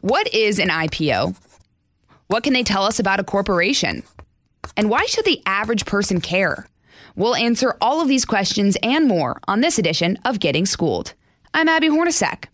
What is an IPO? What can they tell us about a corporation? And why should the average person care? We'll answer all of these questions and more on this edition of Getting Schooled. I'm Abby Hornacek.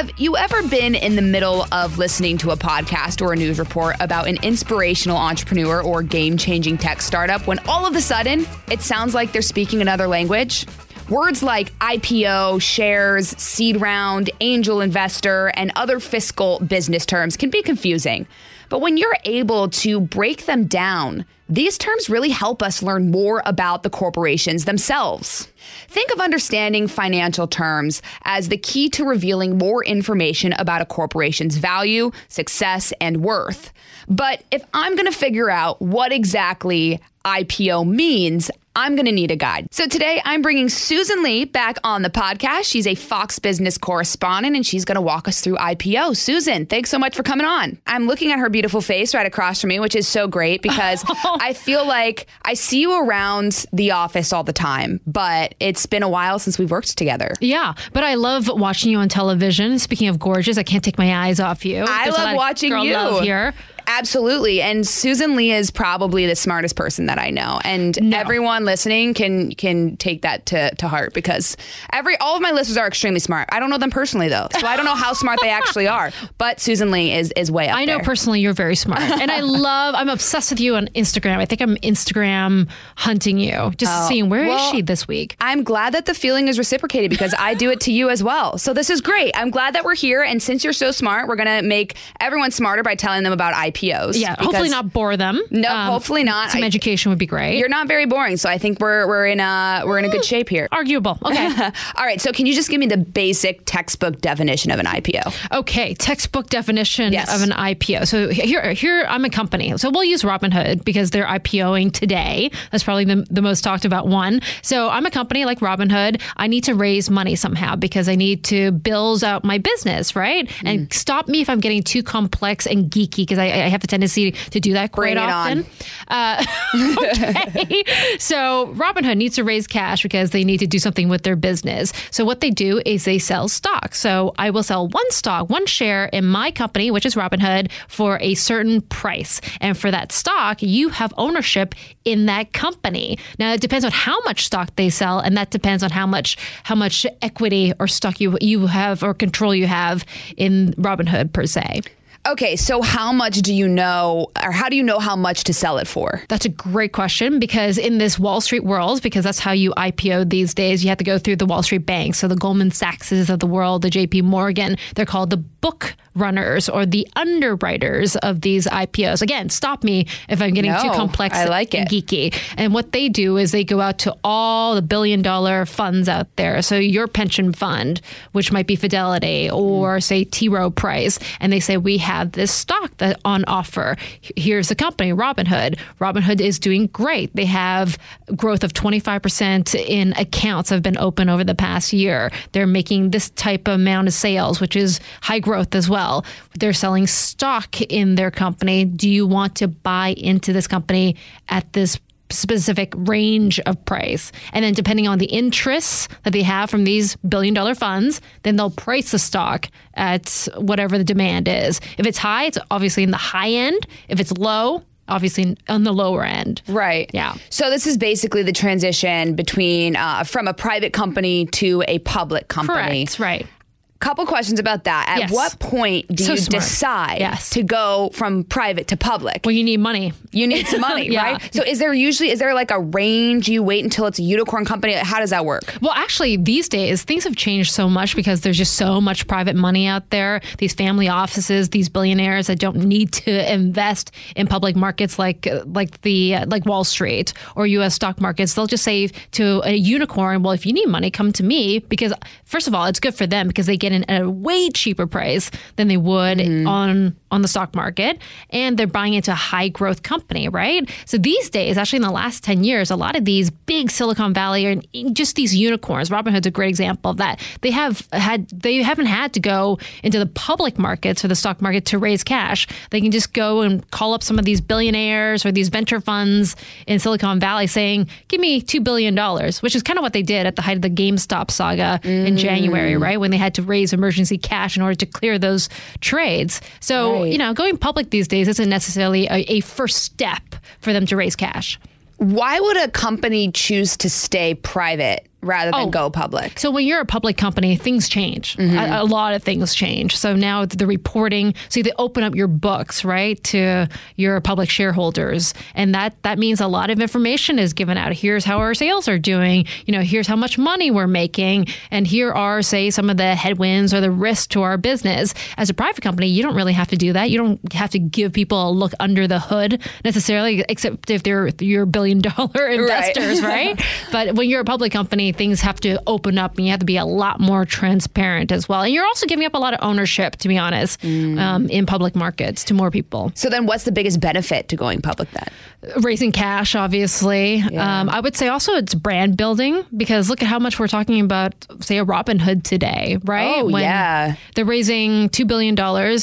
Have you ever been in the middle of listening to a podcast or a news report about an inspirational entrepreneur or game changing tech startup when all of a sudden it sounds like they're speaking another language? Words like IPO, shares, seed round, angel investor, and other fiscal business terms can be confusing. But when you're able to break them down, these terms really help us learn more about the corporations themselves. Think of understanding financial terms as the key to revealing more information about a corporation's value, success, and worth. But if I'm going to figure out what exactly IPO means, I'm going to need a guide. So today I'm bringing Susan Lee back on the podcast. She's a Fox Business correspondent and she's going to walk us through IPO. Susan, thanks so much for coming on. I'm looking at her beautiful face right across from me, which is so great because I feel like I see you around the office all the time, but it's been a while since we've worked together. Yeah, but I love watching you on television. Speaking of gorgeous, I can't take my eyes off you. I There's love watching you. here. Absolutely. And Susan Lee is probably the smartest person that I know. And everyone listening can can take that to, to heart because every all of my listeners are extremely smart. I don't know them personally though. So I don't know how smart they actually are. But Susan Lee is is way up I know there. personally you're very smart, and I love. I'm obsessed with you on Instagram. I think I'm Instagram hunting you, just oh, seeing where is Oh, well, she this week. I'm glad that the feeling is reciprocated because I do it to you as well. So this is great. I'm glad that we're here. And since you're so smart, we're going to make everyone smarter by telling them about IPOs. Yeah, hopefully not bore them. No, hopefully not. Some I- education would be great. You're not very boring. So I think we're, we're in a, we're in a good shape here. arguable. Okay. All right. So can you just give me the basic textbook definition of an IPO? Okay, textbook definition Yes. of an IPO. So here, here I'm a company. So we'll use Robinhood because they're IPOing today. That's probably the, the most talked about one. So I'm a company like Robinhood. I need to raise money somehow because I need to build out my business, right? Mm. And stop me if I'm getting too complex and geeky because I, I have a tendency to do that quite Bring it often. on. Uh, okay. so Robinhood needs to raise cash because they need to do something with their business. So what they do is they sell stock. So I will sell one stock, one share in my company, which is Robinhood, for a certain price. And for that stock, you have ownership in that company. Now it depends on how much stock they sell, and that depends on how much how much equity or stock you you have or control you have in Robinhood per se. Okay. So how much do you know, or how do you know how much to sell it for? That's a great question because in this Wall Street world, because that's how you IPO these days, you have to go through the Wall Street banks. So the Goldman Sachses of the world, the JP Morgan, they're called the book runners or the underwriters of these IPOs. Again, stop me if I'm getting too complex I like and it. geeky. And what they do is they go out to all the billion dollar funds out there. So your pension fund, which might be Fidelity or mm. say T Rowe Price, and they say, We have this stock that on offer. Here's the company, Robinhood. Robinhood is doing great. They have growth of 25% in accounts have been open over the past year. They're making this type of amount of sales, which is high growth as well. They're selling stock in their company. Do you want to buy into this company at this specific range of price. And then depending on the interests that they have from these billion dollar funds, then they'll price the stock at whatever the demand is. If it's high, it's obviously in the high end. If it's low, obviously on the lower end. Right. Yeah. So this is basically the transition between uh, from a private company to a public company. Correct. Right. Couple questions about that. At Yes. what point do So you smart. decide Yes. to go from private to public? Well, you need money. You need some money, Yeah. right? So is there usually is there like a range you wait until it's a unicorn company? How does that work? Well, actually, these days things have changed so much because there's just so much private money out there. These family offices, these billionaires that don't need to invest in public markets like like the like Wall Street or U.S. stock markets. They'll just say to a unicorn, "Well, if you need money, come to me." Because first of all, it's good for them because they get in at a way cheaper price than they would mm-hmm. on on the stock market, and they're buying into a high growth company, right? So these days, actually, in the last ten years, a lot of these big Silicon Valley and just these unicorns. Robinhood's a great example of that. They have had they haven't had to go into the public markets or the stock market to raise cash. They can just go and call up some of these billionaires or these venture funds in Silicon Valley saying, "Give me two billion dollars," which is kind of what they did at the height of the GameStop saga in January, mm. right? When they had to raise emergency cash in order to clear those trades. So Right. You know, going public these days isn't necessarily a, a first step for them to raise cash. Why would a company choose to stay private rather than Oh. go public? So when you're a public company, things change. Mm-hmm. A, a lot of things change. So now the reporting, so they open up your books, right, to your public shareholders, and that that means a lot of information is given out. Here's how our sales are doing. You know, here's how much money we're making, and here are say some of the headwinds or the risks to our business. As a private company, you don't really have to do that. You don't have to give people a look under the hood necessarily, except if they're your billion dollar investors, right? But when you're a public company, things have to open up and you have to be a lot more transparent as well. And you're also giving up a lot of ownership, to be honest, um, in public markets to more people. So then what's the biggest benefit to going public then? Raising cash, obviously. Um, I would say also it's brand building because look at how much we're talking about, say, a Robinhood today, right? Oh, yeah. They're raising $2 billion.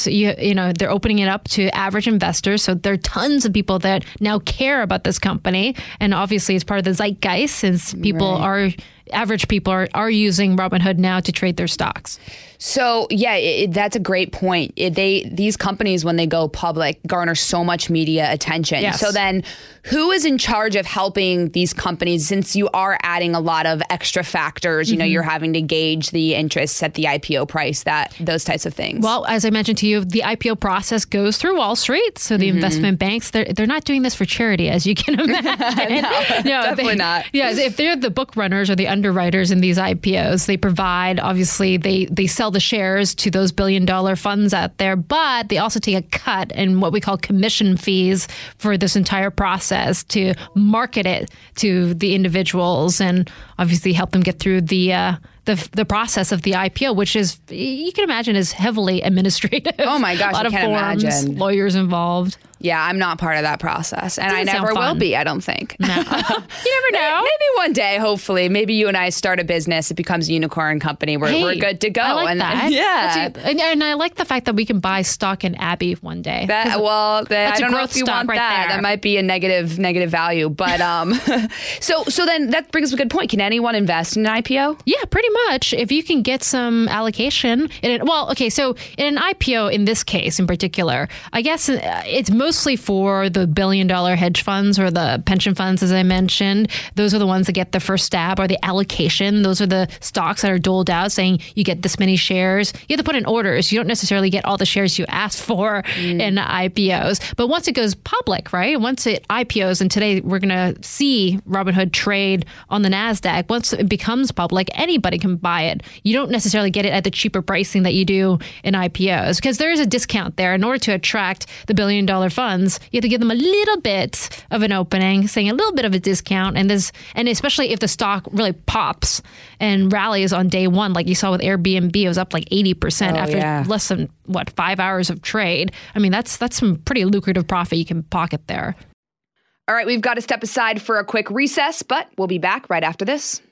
You, you know, they're opening it up to average investors. So there are tons of people that now care about this company. And obviously, it's part of the zeitgeist since people are average people are, are using Robinhood now to trade their stocks. So yeah, it, that's a great point. It, they these companies when they go public garner so much media attention. Yes. So then, who is in charge of helping these companies? Since you are adding a lot of extra factors, you Mm-hmm. know, you're having to gauge the interest at the IPO price, that those types of things. Well, as I mentioned to you, the IPO process goes through Wall Street. So the investment banks, they're, they're not doing this for charity, as you can imagine. no, definitely they- not. Yeah, if they're the book runners or the underwriters in these IPOs, they provide, obviously, they, they sell the shares to those billion dollar funds out there, but they also take a cut in what we call commission fees for this entire process to market it to the individuals and obviously help them get through the, uh, the, the process of the IPO, which is you can imagine is heavily administrative. Oh my gosh, a lot of can't forms, imagine. lawyers involved. Yeah, I'm not part of that process, and I Doesn't sound never will be. I don't think. No. you never know. Maybe one day, hopefully, maybe you and I start a business. It becomes a unicorn company. We're, Hey, we're good to go. I like and that. yeah, a- and, and I like the fact that we can buy stock in Abby one day. That well, that, that's I a don't know growth if you stock want right that. there. That might be a negative negative value. But um, so so then that brings up a good point. Can anyone invest in an IPO? Yeah, pretty much. If you can get some allocation, in it, well, okay. So in an IPO, in this case in particular, I guess it's it's mostly for the billion dollar hedge funds or the pension funds, as I mentioned. Those are the ones that get the first stab or the allocation. Those are the stocks that are doled out, saying you get this many shares. You have to put in orders. You don't necessarily get all the shares you asked for mm. in IPOs. But once it goes public, right? Once it IPOs, and today we're going to see Robinhood trade on the NASDAQ. Once it becomes public, anybody can buy it. You don't necessarily get it at the cheaper pricing that you do in IPOs because there is a discount there. In order to attract the billion dollar funds, you have to give them a little bit of an opening, saying a little bit of a discount. And this, and especially if the stock really pops and rallies on day one, like you saw with Airbnb, it was up like 80% after yeah. less than what, five hours of trade. I mean, that's, that's some pretty lucrative profit you can pocket there. All right, we've got to step aside for a quick recess, but we'll be back right after this.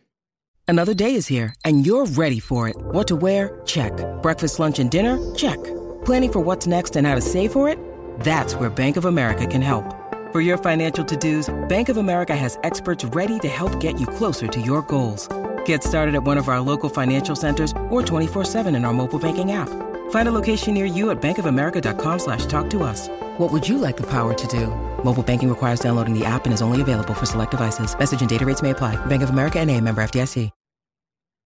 Another day is here, and you're ready for it. What to wear? Check. Breakfast, lunch, and dinner? Check. Planning for what's next and how to save for it? That's where Bank of America can help. For your financial to-dos, Bank of America has experts ready to help get you closer to your goals. Get started at one of our local financial centers or 24-7 in our mobile banking app. Find a location near you at bankofamerica.com slash talk to us. What would you like the power to do? Mobile banking requires downloading the app and is only available for select devices. Message and data rates may apply. Bank of America and a member FDIC.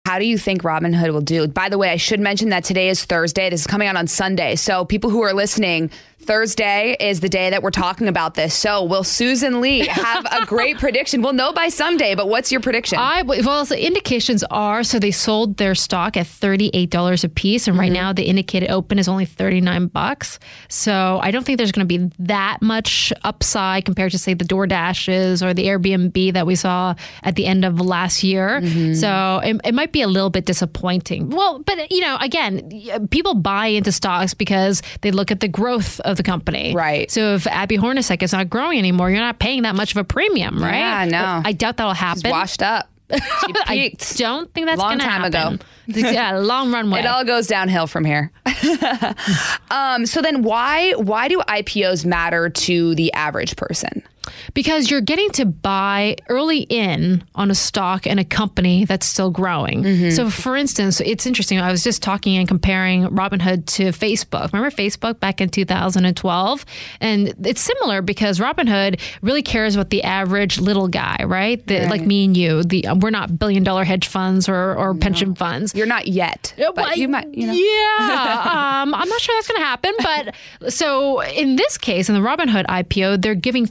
How do you think Robinhood will do? By the way, I should mention that today is Thursday. This is coming out on Sunday. So people who are listening, Thursday is the day that we're talking about this. So will Susan Lee have a great prediction? We'll know by Sunday, but what's your prediction? I well, the indications are so they sold their stock at thirty eight dollars a piece, and right mm-hmm. now the indicated open is only thirty nine bucks. So I don't think there's going to be that much upside compared to say the DoorDashes or the Airbnb that we saw at the end of last year. Mm-hmm. So it, it might be a little bit disappointing. Well, but you know, again, people buy into stocks because they look at the growth of the company. Right. So if Abby Hornacek is not growing anymore, you're not paying that much of a premium, right? Yeah, no. I doubt that'll happen. Washed up. She I don't think that's Long going to time happen. ago. yeah, long runway. It all goes downhill from here. um, so then, why why do IPOs matter to the average person? Because you're getting to buy early in on a stock and a company that's still growing. Mm-hmm. So, for instance, it's interesting. I was just talking and comparing Robinhood to Facebook. Remember Facebook back in 2012? And it's similar because Robinhood really cares about the average little guy, right? The, Like me and you. The um, we're not billion dollar hedge funds or, or pension funds. You're not yet, uh, but Well, you might. You know. Yeah, um, I'm not sure that's going to happen. But so in this case, in the Robinhood IPO, they're giving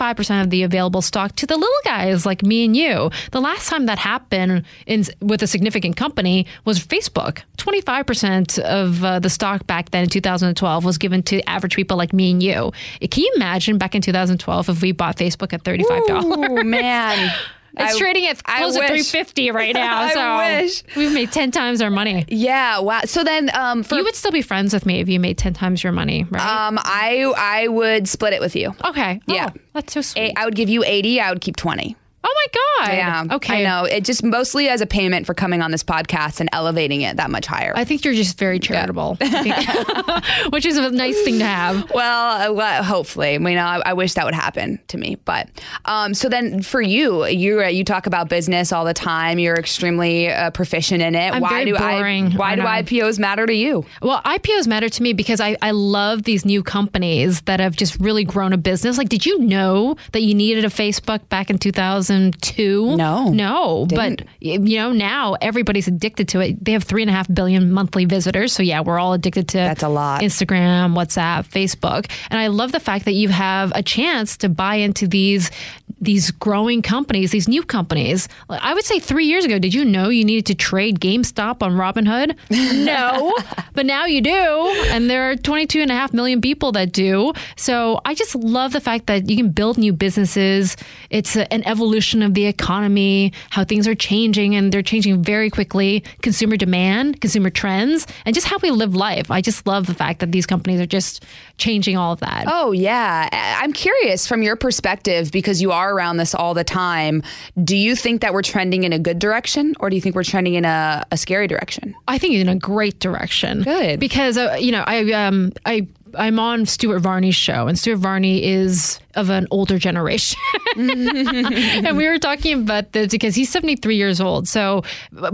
35% of the available stock to the little guys like me and you. The last time that happened in, with a significant company was Facebook. 25% of uh, the stock back then in 2012 was given to average people like me and you. Can you imagine back in 2012 if we bought Facebook at $35? Oh man, It's I- trading at close to wish. 350 right now. I so wish. we've made 10 times our money. Yeah. Wow. So then, um, for You would still be friends with me if you made 10 times your money, right? um, I I would split it with you. okay. yeah. Oh, that's so sweet. I would give you eighty. I would keep twenty. Oh my God. Yeah. Okay. I know. It just mostly as a payment for coming on this podcast and elevating it that much higher. I think you're just very charitable, which is a nice thing to have. Well, uh, well, hopefully. I mean, I, I wish that would happen to me. But um, so then, for you, you uh, you talk about business all the time. You're extremely uh, proficient in it. I'm why do boring. I, why do know. IPOs matter to you? Well, IPOs matter to me because I, I love these new companies that have just really grown a business. Like, did you know that you needed a Facebook back in 2002? No. No. But, you know, now everybody's addicted to it. They have three and a half billion monthly visitors. So, yeah, we're all addicted to That's a lot. Instagram, WhatsApp, Facebook. And I love the fact that you have a chance to buy into these these growing companies, these new companies. I would say three years ago, did you know you needed to trade GameStop on Robinhood? No, but now you do. And there are 22 and a half million people that do. So I just love the fact that you can build new businesses. It's a, an evolution of the economy, how things are changing, and they're changing very quickly. Consumer demand, consumer trends, and just how we live life. I just love the fact that these companies are just changing all of that. Oh, yeah. I'm curious from your perspective because you are around this all the time. Do you think that we're trending in a good direction or do you think we're trending in a, a scary direction? I think in a great direction. Good. because uh, you know I um I. I'm on Stuart Varney's show, and Stuart Varney is of an older generation. and we were talking about this because he's 73 years old. So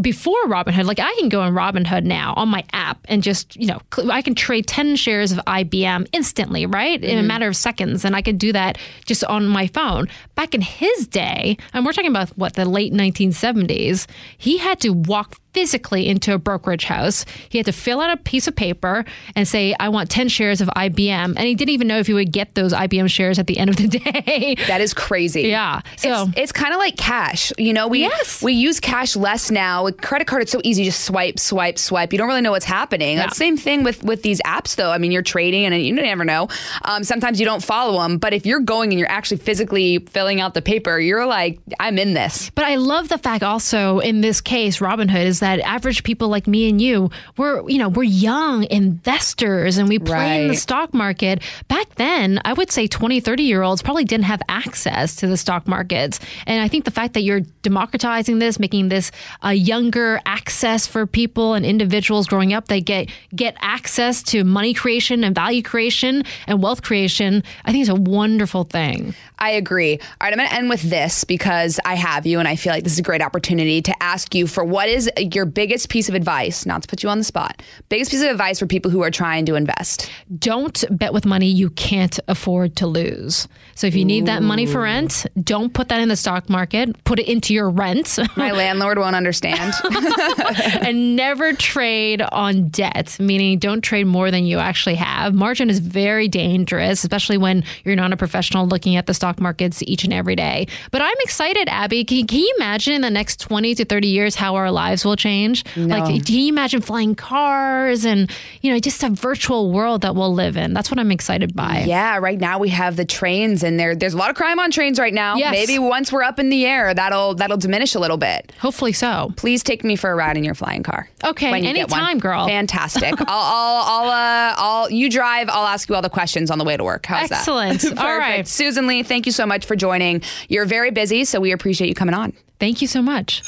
before Robinhood, like I can go on Robinhood now on my app and just, you know, I can trade 10 shares of IBM instantly, right? In a mm-hmm. matter of seconds. And I can do that just on my phone. Back in his day, and we're talking about what, the late 1970s, he had to walk physically into a brokerage house. He had to fill out a piece of paper and say, I want 10 shares of IBM. And he didn't even know if he would get those IBM shares at the end of the day. That is crazy. Yeah. So it's, it's kind of like cash. You know, we Yes. we use cash less now. With credit card, it's so easy. Just swipe, swipe, swipe. You don't really know what's happening. That's the same thing with with these apps, though. I mean, you're trading, and you never know. Um, sometimes you don't follow them, but if you're going and you're actually physically filling out the paper, you're like, I'm in this. But I love the fact also in this case, Robinhood, is that average people like me and you, we're, you know, we're young investors and we play in the Stock market. Back then, I would say 20, 30 year olds probably didn't have access to the stock markets. And I think the fact that you're democratizing this, making this a younger access for people and individuals growing up, they get get access to money creation and value creation and wealth creation, I think is a wonderful thing. I agree. All right, I'm going to end with this because I have you, and I feel like this is a great opportunity to ask you for what is your biggest piece of advice, not to put you on the spot, biggest piece of advice for people who are trying to invest. Don't bet with money you can't afford to lose. So if you need that money for rent, rent. Don't put that in the stock market. Put it into your rent. My landlord won't understand. and never trade on debt, meaning don't trade more than you actually have. Margin is very dangerous, especially when you're not a professional looking at the stock markets each and every day. But I'm excited, Abby. Can, can you imagine in the next 20 to 30 years how our lives will change? No. Like, can you imagine flying cars and, you know, just a virtual world that we'll live in? That's what I'm excited by. Yeah, right now we have the trains and there there's a lot of crime on trains right now. Yes. Maybe once we're up in the air, that'll that'll diminish a little bit. Hopefully so. Please take me for a ride in your flying car. Okay, when you get one. anytime, girl. Fantastic. I'll, I'll, I'll, uh, I'll, you drive. I'll ask you all the questions on the way to work. How's Excellent. that? All all right. Susan Lee, thank you so much for joining. You're very busy, so we appreciate you coming on. Thank you so much.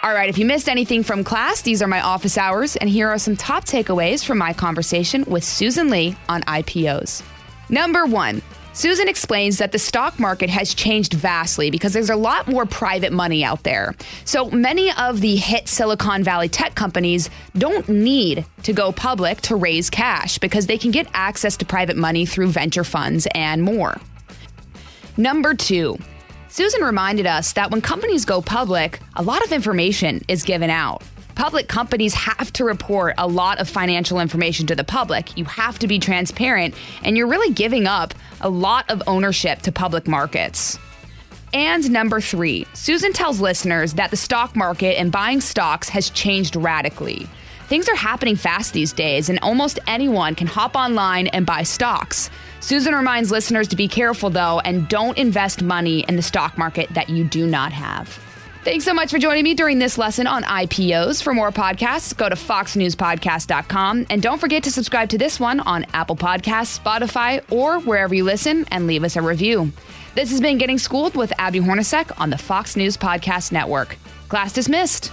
All right, if you missed anything from class, these are my office hours, and here are some top takeaways from my conversation with Susan Lee on IPOs. Number one, Susan explains that the stock market has changed vastly because there's a lot more private money out there. So many of the hit Silicon Valley tech companies don't need to go public to raise cash because they can get access to private money through venture funds and more. Number two, Susan reminded us that when companies go public, a lot of information is given out. Public companies have to report a lot of financial information to the public. You have to be transparent, and you're really giving up a lot of ownership to public markets. And number three, Susan tells listeners that the stock market and buying stocks has changed radically. Things are happening fast these days, and almost anyone can hop online and buy stocks. Susan reminds listeners to be careful, though, and don't invest money in the stock market that you do not have. Thanks so much for joining me during this lesson on IPOs. For more podcasts, go to foxnewspodcast.com. And don't forget to subscribe to this one on Apple Podcasts, Spotify, or wherever you listen and leave us a review. This has been Getting Schooled with Abby Hornacek on the Fox News Podcast Network. Class dismissed.